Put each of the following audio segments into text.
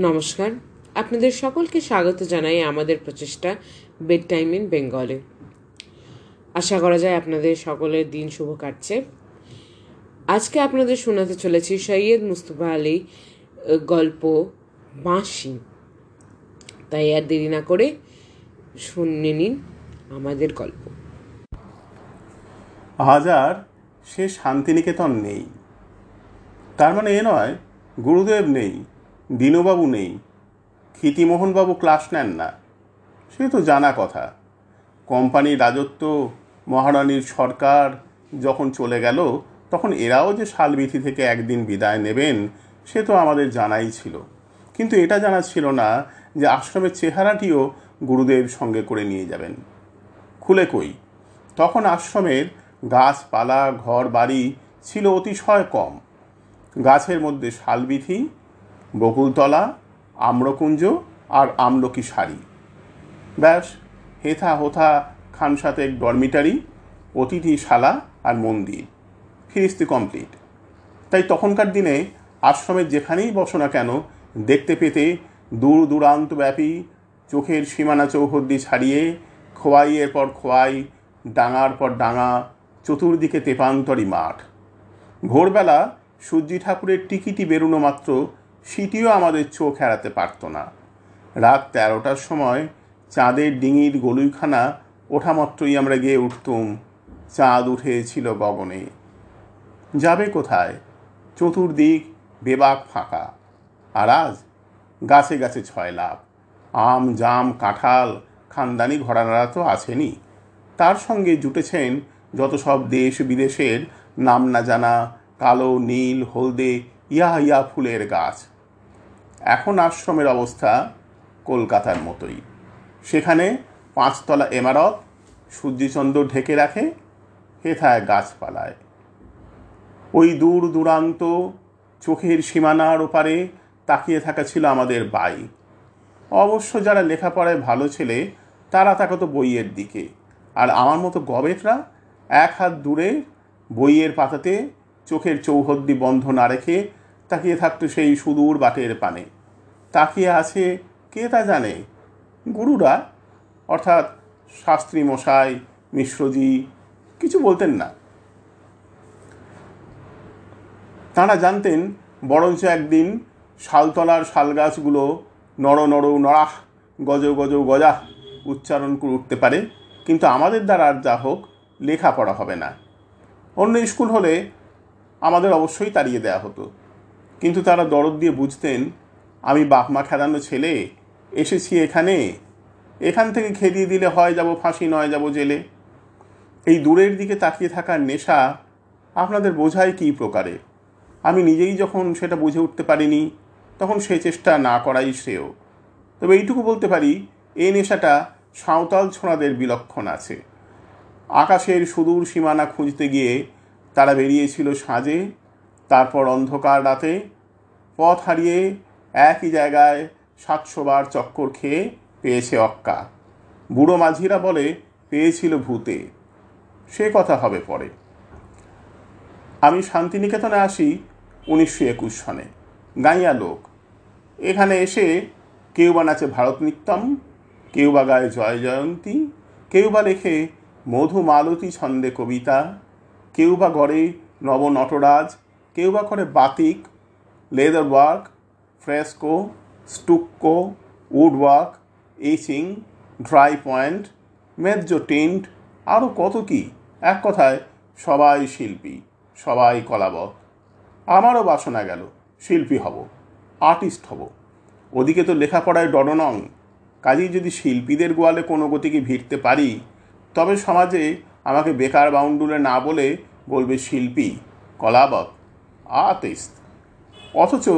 নমস্কার। আপনাদের সকলকে স্বাগত জানাই আমাদের প্রচেষ্টা বেড টাইম ইন বেঙ্গলে আশা করা যায় আপনাদের সকলের দিন শুভ কাটছে। আজকে আপনাদের শোনাতে চলেছি সৈয়দ মুস্তফা আলী গল্প বাঁশি। তাই আর দেরি না করে শুনে নিন আমাদের গল্প। আজ আর সে শান্তিনিকেতন নেই। তার মানে এ নয়, গুরুদেব নেই। দীনবাবু নেই। ক্ষিতিমোহনবাবু ক্লাস নেন না। সে তো জানা কথা। কোম্পানির রাজত্ব, মহারানীর সরকার যখন চলে গেল, তখন এরাও যে শালবিথি থেকে একদিন বিদায় নেবেন, সে তো আমাদের জানাই ছিল। কিন্তু এটা জানা ছিল না যে আশ্রমের চেহারাটিও গুরুদেব সঙ্গে করে নিয়ে যাবেন। খুলে কই? তখন আশ্রমের গাছপালা ঘর বাড়ি ছিল অতিশয় কম। গাছের মধ্যে শালবিথি বকুলতলা, আম্রকুঞ্জ আর আমলকি শাড়ি ব্যাস, হেথা হোথা খানসাতেক ডরমিটারি, অতিথিশালা আর মন্দির। ফিরিস্তি কমপ্লিট। তাই তখনকার দিনে আশ্রমের যেখানেই বসো না কেন, দেখতে পেতে দূর দূরান্তব্যাপী চোখের সীমানা চৌহদ্দি ছাড়িয়ে খোয়াইয়ের পর খোয়াই, ডাঙার পর ডাঙা, চতুর্দিকে তেপান্তরি মাঠ। ভোরবেলা সূর্যি ঠাকুরের টিকিটি বেরোনো মাত্র সিটিও আমাদের চোখ এড়াতে পারত না। রাত তেরোটার সময় চাঁদের ডিঙির গলুইখানা ওঠা মাত্রই আমরা গিয়ে উঠতুম। চাঁদ উঠেছিল গগনে যাবে কোথায়? চতুর্দিক বেবাক ফাঁকা। আর আজ গাছে গাছে ছয় লাভ আম, জাম, কাঁঠাল, খানদানি ঘরানারা তো আছেনই। তার সঙ্গে জুটেছেন যত সব দেশ বিদেশের নাম না জানা কালো, নীল, হলদে ইয়া ইয়া ফুলের গাছ। এখন আশ্রমের অবস্থা কলকাতার মতোই। সেখানে পাঁচতলা এমারত, সূর্যচন্দ্র ঢেকে রাখে, হেথায় গাছপালায়। ওই দূর দূরান্ত চোখের সীমানার ওপারে তাকিয়ে থাকা ছিল আমাদের বাই। অবশ্য যারা লেখাপড়ায় ভালো ছেলে, তারা তাকাতো বইয়ের দিকে। আর আমার মতো গবেটরা এক হাত দূরে বইয়ের পাতাতে চোখের চৌহদ্দি বন্ধ না রেখে তাকিয়ে থাকতো সেই সুদূর বাটের পানে। তাকিয়ে আছে কে তা জানে? গুরুরা? অর্থাৎ শাস্ত্রী মশাই মিশ্রজি, কিছু বলতেন না। তাঁরা জানতেন, বরঞ্চ একদিন শালতলার শালগাছগুলো নর নড় নড়াহ, গজ গজ গজাহ উচ্চারণ করে উঠতে পারে, কিন্তু আমাদের দ্বারা আর যা হোক, লেখাপড়া হবে না। অন্য স্কুল হলে আমাদের অবশ্যই তাড়িয়ে দেওয়া হতো। কিন্তু তারা দরদ দিয়ে বুঝতেন, আমি বাপমা খেদানো ছেলে, এসেছি এখানে। এখান থেকে খেদিয়ে দিলে হয় যাব, ফাঁসি নয় যাব জেলে। এই দূরের দিকে তাকিয়ে থাকার নেশা আপনাদের বোঝায় কী প্রকারে? আমি নিজেই যখন সেটা বুঝে উঠতে পারিনি, তখন সে চেষ্টা না করাই শ্রেয়। তবে এইটুকু বলতে পারি এই নেশাটা সাঁওতাল ছোঁড়াদের বিলক্ষণ আছে। আকাশের সুদূর সীমানা খুঁজতে গিয়ে তারা বেরিয়েছিল সাঁজে তারপর অন্ধকার রাতে পথ হারিয়ে একই জায়গায় সাতশো বার চক্কর খেয়ে পেয়েছে অক্কা। বুড়ো মাঝিরা বলে, পেয়েছিল ভূতে। সে কথা হবে পরে। আমি শান্তিনিকেতনে আসি উনিশশো একুশ সনে। গাইয়া লোক। এখানে এসে কেউ বা নাচে ভারতনিত্যম কেউ বা গায়ে জয় জয়ন্তী, কেউ বা লেখে মধু মালতী ছন্দে কবিতা, কেউ বা গড়ে নব নটরাজ কেউ বা করে batik, leather work, fresco, stucco, wood work etching dry point, mezzotint আরও কত কি। এক কথায়, সবাই শিল্পী, সবাই কলাবত। আমারও বাসনা গেল, শিল্পী হব, আর্টিস্ট হব। ওদিকে তো লেখাপড়ায় ডরনং কাজেই যদি শিল্পীদের গোয়ালে কোনো গতিকে ভিড়তে পারি, তবে সমাজে আমাকে বেকার বাউন্ডুলে না বলে বলবে শিল্পী, কলাবত। আর্টিস্ট অথচ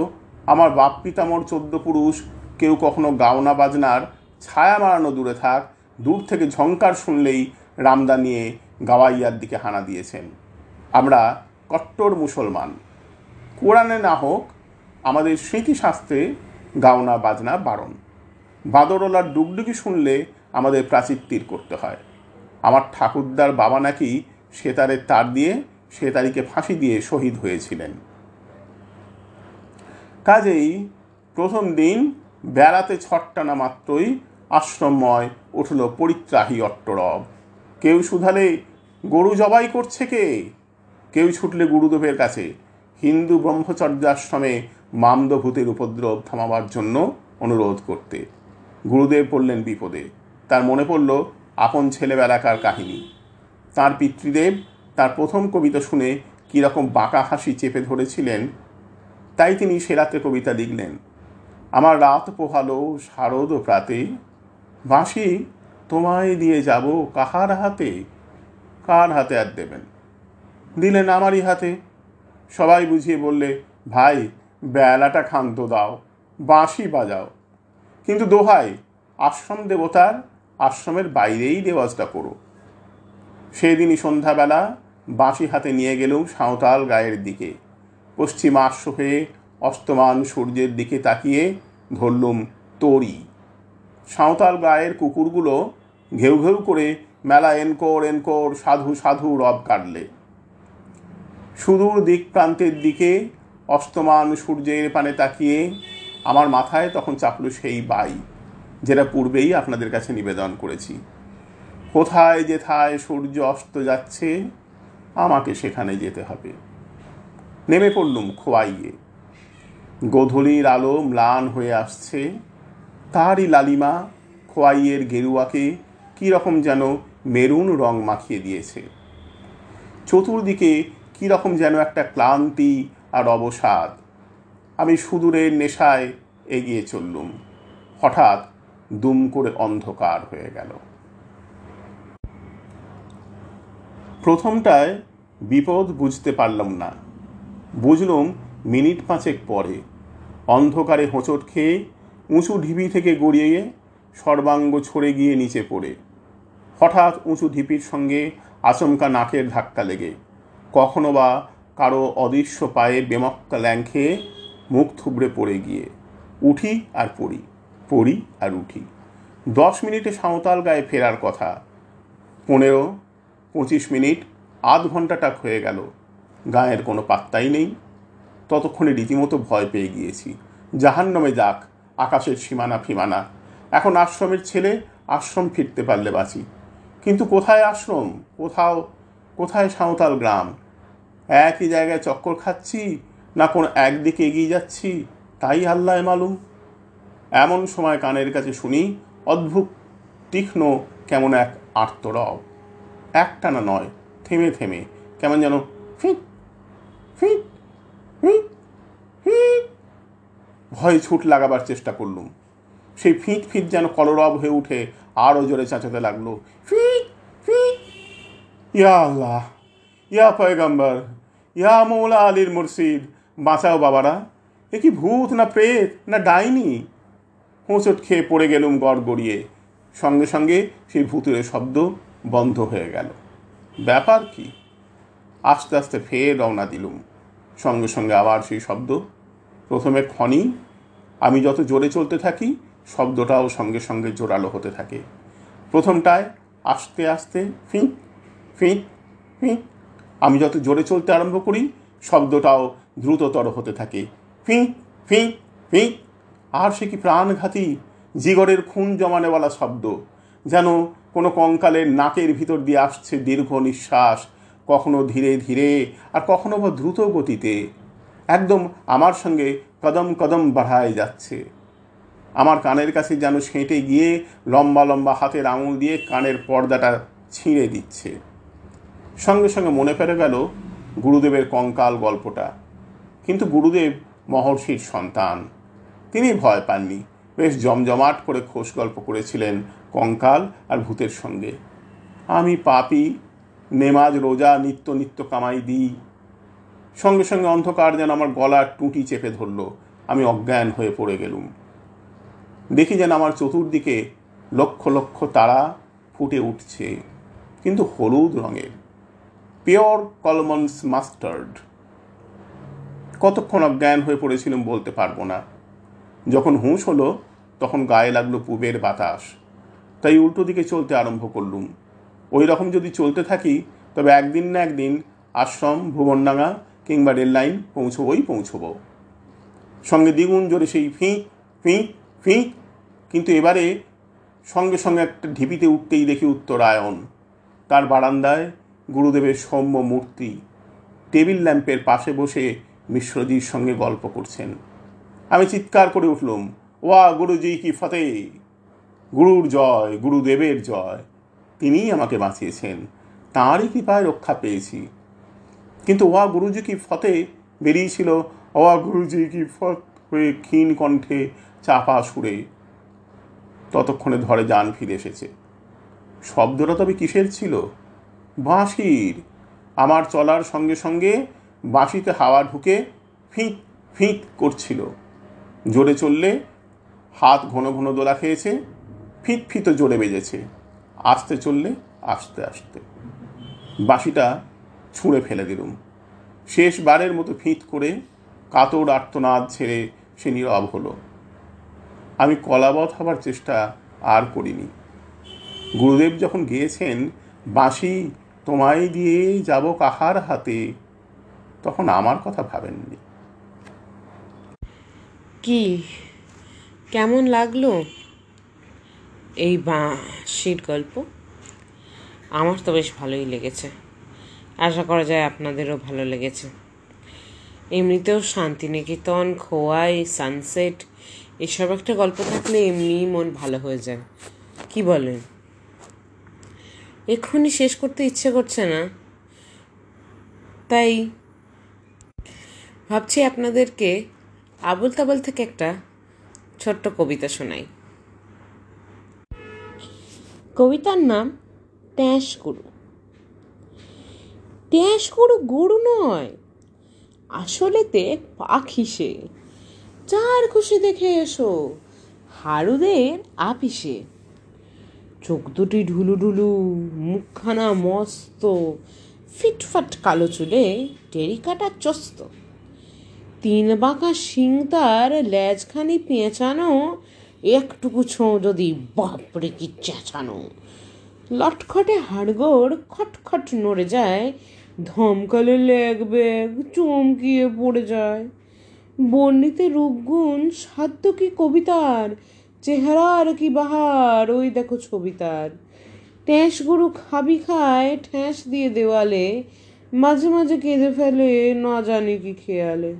আমার বাপ পিতামর চোদ্দ পুরুষ, কেউ কখনো গাওনা বাজনার ছায়া মারানো দূরে থাক, দূর থেকে ঝঙ্কার শুনলেই রামদা নিয়ে গাওয়াইয়ার দিকে হানা দিয়েছেন। আমরা কট্টর মুসলমান। কোরআনে না হোক আমাদের স্মৃতিশাস্ত্রে গাওনা বাজনা বারণ। বাদরওয়ালার ডুগডুগি শুনলে আমাদের প্রাচীর তীর করতে হয়। আমার ঠাকুরদার বাবা নাকি সেতারের তার দিয়ে সেতারিকে ফাঁসি দিয়ে শহীদ হয়েছিলেন। কাজেই প্রথম দিন বেড়াতে ছটটানা মাত্রই আশ্রমময় উঠল পরিত্রাহী অট্টরব। কেউ শুধালে, গরু জবাই করছে কে? কেউ ছুটলে গুরুদেবের কাছে, হিন্দু ব্রহ্মচর্যাশ্রমে মামদভূতের উপদ্রব থামাবার জন্য অনুরোধ করতে। গুরুদেব পড়লেন বিপদে। তার মনে পড়ল, আপন ছেলেবেলাকার কাহিনী। তার পিতৃদেব তার প্রথম কবিতা শুনে কীরকম বাঁকা হাসি চেপে ধরেছিলেন, তাই তিনি সে রাত্রে কবিতা লিখলেন। আমার রাত পোহালো শারদ প্রাতে, বাঁশি তোমায় দিয়ে যাব কাহার হাতে, কার হাতে আর দেবেন। দিলেন আমারই হাতে, সবাই বুঝিয়ে বললে, ভাই, বেলাটা ক্ষান্ত দাও, বাঁশি বাজাও। কিন্তু দোহাই আশ্রম দেবতার আশ্রমের বাইরেই রেওয়াজটা করো। সেদিনই সন্ধ্যাবেলা বাঁশি হাতে নিয়ে গেলুম সাঁওতাল গায়ের দিকে। পশ্চিমাশ্ব হয়ে অস্তমান সূর্যের দিকে তাকিয়ে ধরলুম তরি। সাঁওতাল গায়ের কুকুরগুলো ঘেউ ঘেউ করে মেলা এনকোর এনকোর সাধু সাধু রব কাটলে। সুদূর দিক প্রান্তের দিকে অস্তমান সূর্যের পানে তাকিয়ে আমার মাথায় তখন চাপল সেই বাই, যেটা পূর্বেই আপনাদের কাছে নিবেদন করেছি। কোথায় যেথায় সূর্য অস্ত যাচ্ছে, আমাকে সেখানে যেতে হবে। নেমে পড়লুম খোয়াইয়ে। গোধূলির আলো ম্লান হয়ে আসছে। তারই লালিমা খোয়াইয়ের গেরুয়াকে কীরকম যেন মেরুন রং মাখিয়ে দিয়েছে। চতুর্দিকে কীরকম যেন একটা ক্লান্তি আর অবসাদ। আমি সুদূরের নেশায় এগিয়ে চললুম। হঠাৎ দুম করে অন্ধকার হয়ে গেল। প্রথমটায় বিপদ বুঝতে পারলাম না। বুঝলুম মিনিট পাঁচেক পরে। অন্ধকারে হোঁচট খেয়ে উঁচু ঢিবি থেকে গড়িয়ে সর্বাঙ্গ ছড়ে গিয়ে নিচে পড়ে। হঠাৎ উঁচু ঢিপির সঙ্গে আচমকা নাকের ধাক্কা লেগে। কখনো বা কারও অদৃশ্য পায়ে বেমক্কা ল্যাং খেয়ে মুখ থুবড়ে পড়ে গিয়ে। উঠি আর পড়ি পড়ি আর উঠি। দশ মিনিটে সাঁওতাল গায়ে ফেরার কথা। পনেরো পঁচিশ মিনিট, আধ ঘন্টাটাক হয়ে গেল। গায়ের কোনো পাত্তাই নেই। ততক্ষণে রীতিমতো ভয় পেয়ে গিয়েছি। জাহান্নামে যাক, আকাশের সীমানা ফিমানা। এখন আশ্রমের ছেলে, আশ্রম ফিরতে পারলে বাঁচি। কিন্তু কোথায় আশ্রম? কোথাও, কোথায় সাঁওতাল গ্রাম? একই জায়গায় চক্কর খাচ্ছি না কোন একদিকে এগিয়ে যাচ্ছি? তাই আল্লাহ মালুম। এমন সময় কানের কাছে শুনি, অদ্ভুত, তীক্ষ্ণ, কেমন এক আর্তরব। একটানা নয়, থেমে থেমে। কেমন যেন ফিট ফিট ফিট ভয়ে ছুট লাগাবার চেষ্টা করলুম। সেই ফিট ফিট যেন কলরব হয়ে উঠে আরও জোরে চাঁচাতে লাগল। ফিট। ইয়া আল্লাহ, ইয়া পয়গম্বর, ইয়া মৌলা আলীর মুর্শিদ, বাঁচাও বাবারা। এ কি ভূত না প্রেত না ডাইনি? হোঁচট খেয়ে পড়ে গেলুম গড় গড়িয়ে। সঙ্গে সঙ্গে সেই ভূতের শব্দ বন্ধ হয়ে গেল। ব্যাপার কি? আস্তে আস্তে ফের রওনা দিলুম। সঙ্গে সঙ্গে আবার সেই শব্দ, প্রথমে খনি আমি যত জোরে চলতে থাকি, শব্দটাও সঙ্গে সঙ্গে জোরালো হতে থাকে। প্রথমটায় আস্তে আস্তে ফিঁ ফিঁ ফিঁ, আমি যত জোরে চলতে আরম্ভ করি, শব্দটাও দ্রুততর হতে থাকে। ফিঁ ফিঁ ফিঁ, আর সে কি প্রাণঘাতী, জিগরের খুন জমানেওয়ালা শব্দ যেন কোনো কঙ্কালের নাকের ভিতর দিয়ে আসছে দীর্ঘ নিঃশ্বাস, কখনো ধীরে ধীরে আর কখনো বা দ্রুত গতিতে। একদম আমার সঙ্গে কদম কদম বাড়ায় যাচ্ছে। আমার কানের কাছে যেন সেঁটে গিয়ে লম্বা লম্বা হাতের আঙুল দিয়ে কানের পর্দাটা ছিঁড়ে দিচ্ছে। সঙ্গে সঙ্গে মনে পড়ে গেল গুরুদেবের কঙ্কাল গল্পটা। কিন্তু গুরুদেব মহর্ষির সন্তান। তিনি ভয় পাননি। বেশ জমজমাট করে খোশ গল্প করেছিলেন কঙ্কাল আর ভূতের সঙ্গে। আমি পাপি, নেমাজ, রোজা, নিত্য নিত্য কামাই দিই। সঙ্গে সঙ্গে অন্ধকার যেন আমার গলার টুটি চেপে ধরল। আমি অজ্ঞান হয়ে পড়ে গেলুম। দেখি যেন আমার চতুর্দিকে লক্ষ লক্ষ তারা ফুটে উঠছে, কিন্তু হলুদ রঙের। Pure Colman's mustard. কতক্ষণ অজ্ঞান হয়ে পড়েছিলাম বলতে পারব না। যখন হুঁশ হলো, তখন গায়ে লাগল পুবের বাতাস। তাই উল্টো দিকে চলতে আরম্ভ করলুম। ওই রকম যদি চলতে থাকি, তবে একদিন না একদিন আশ্রম, ভুবনডাঙ্গা কিংবা রেল লাইন পৌঁছবই পৌঁছবো। সঙ্গে দ্বিগুণ জোরে সেই ফিঁ, ফি ফি, কিন্তু এবারে সঙ্গে সঙ্গে একটা ঢিপিতে উঠতেই দেখি উত্তরায়ণ। তার বারান্দায় গুরুদেবের সৌম্য মূর্তি টেবিল ল্যাম্পের পাশে বসে মিশ্রজির সঙ্গে গল্প করছেন। আমি চিৎকার করে উঠলুম, ওয়া গুরুজি কি ফতে গুরুর জয়, গুরুদেবের জয়। তিনিই আমাকে বাঁচিয়েছেন। তাঁরই কৃপায় রক্ষা পেয়েছি। কিন্তু ওয়া গুরুজি কি ফতে বেরিয়েছিল? ওয়া গুরুজি কি ফত হয়ে ক্ষীণ কণ্ঠে চাপা সুরে ততক্ষণে ধরে যান ফিরে এসেছে। শব্দটা তবে কিসের ছিল? বাঁশির। আমার চলার সঙ্গে সঙ্গে বাঁশিতে হাওয়া ঢুকে ফিঁত ফিঁত করছিল। জোরে চললে হাত ঘন ঘন দোলা খেয়েছে। ফিত জোরে বেজেছে। আস্তে চললে আস্তে আস্তে। বাঁশিটা ছুঁড়ে ফেলে দিলুম। শেষবারের মতো ফিত করে কাতর আর্তনাদ ছেড়ে সে নীরব হলো। আমি কলাবধ হবার চেষ্টা আর করিনি। গুরুদেব যখন গিয়েছেন, বাঁশি, তোমায় দিয়ে যাব কাহার হাতে? তখন আমার কথা ভাবেননি। কি? কেমন লাগল? এই বাঁশির গল্প। আমার তো বেশ ভালোই লেগেছে। আশা করা যায় আপনাদেরও ভালো লেগেছে। এমনিতেও শান্তিনিকেতন, খোয়াই, সানসেট, এসব একটা গল্প থাকলে এমনিই মন ভালো হয়ে যায়। কি বলেন? এক্ষুনি শেষ করতে ইচ্ছে করছে না। তাই ভাবছি আপনাদেরকে আবুল তাবল থেকে একটা ছোট্ট কবিতা শোনাই। কবিতার নাম ট্যাঁশ গরু ট্যাঁস গরু গরু নয় আসলেতে পাখি সে। চার খুশি দেখে এসো, হারুদের আপিসে। চোখ দুটি ঢুলু ঢুলু, মুখখানা মস্ত, ফিটফাট কালো চুলে টেরিকাটা চস্ত। তিন বাঁকা শিং তার লেজখানি পেঁচানো একটুকু ছোঁ যদি, বাপরে কি চেঁচানো। লটখটে হাড়গোড় খটখট নড়ে যায়, ধমকালে লেগ ব্যাগ চমকিয়ে পড়ে যায়। বর্ণিতে রূপগুণ, সাধ্য কি কবিতার, চেহারার কি বাহার, ওই দেখো ছবি তার ট্যাঁস গরু খাবি খায় ঠ্যাঁস দিয়ে দেওয়ালে, মাঝে মাঝে কেঁদে ফেলে, না জানি কি খেয়ালে।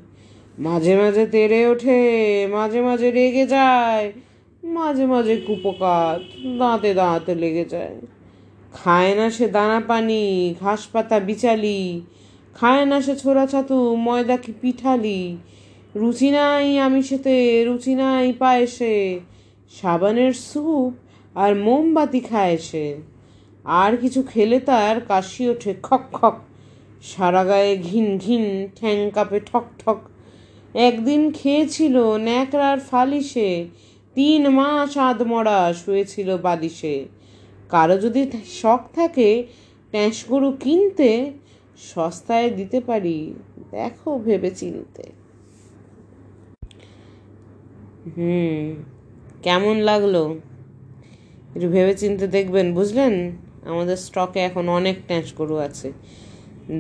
মাঝে মাঝে তেড়ে ওঠে, মাঝে মাঝে রেগে যায় মাঝে মাঝে কুপকাত, দাঁতে দাঁতে লেগে যায়। খায় না সে দানা পানি, ঘাস পাতা বিচালি। খায় না সে ছোড়া ছাতু, ময়দা কি পিঠালি। রুচি নাই আমি সেতে রুচি নাই পায়েসে। সাবানের স্যুপ আর মোমবাতি খায় সে। আর কিছু খেলে তার কাশি ওঠে খক খক। সারা গায়ে ঘিন ঘিন, ঠ্যাং কাপে ঠক ঠক। একদিন খেয়েছিল ন্যাকড়ার ফালিশে তিন মাস আধমরা শুয়েছিল বালিশে। কারও যদি শখ থাকে ট্যাঁস গরু কিনতে, সস্তায় দিতে পারি, দেখো ভেবে চিনতে হুম, কেমন লাগল? একটু ভেবে চিনতে দেখবেন, বুঝলেন? আমাদের স্টকে এখন অনেক ট্যাঁস গরু আছে।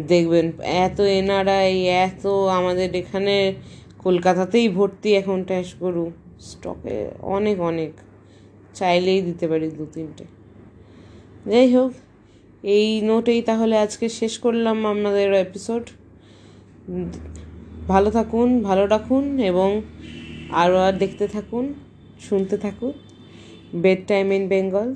দেখবেন, এত এনআরআই এত আমাদের এখানে কলকাতাতেই ভর্তি এখন ট্যাঁস গরু। স্টকে অনেক অনেক। চাইলেই দিতে পারি দু, তিনটে। যাই হোক, এই নোটেই তাহলে আজকে শেষ করলাম আপনাদের এপিসোড ভালো থাকুন, ভালো রাখুন এবং আরও আর দেখতে থাকুন, শুনতে থাকুন। Bed time in Bengal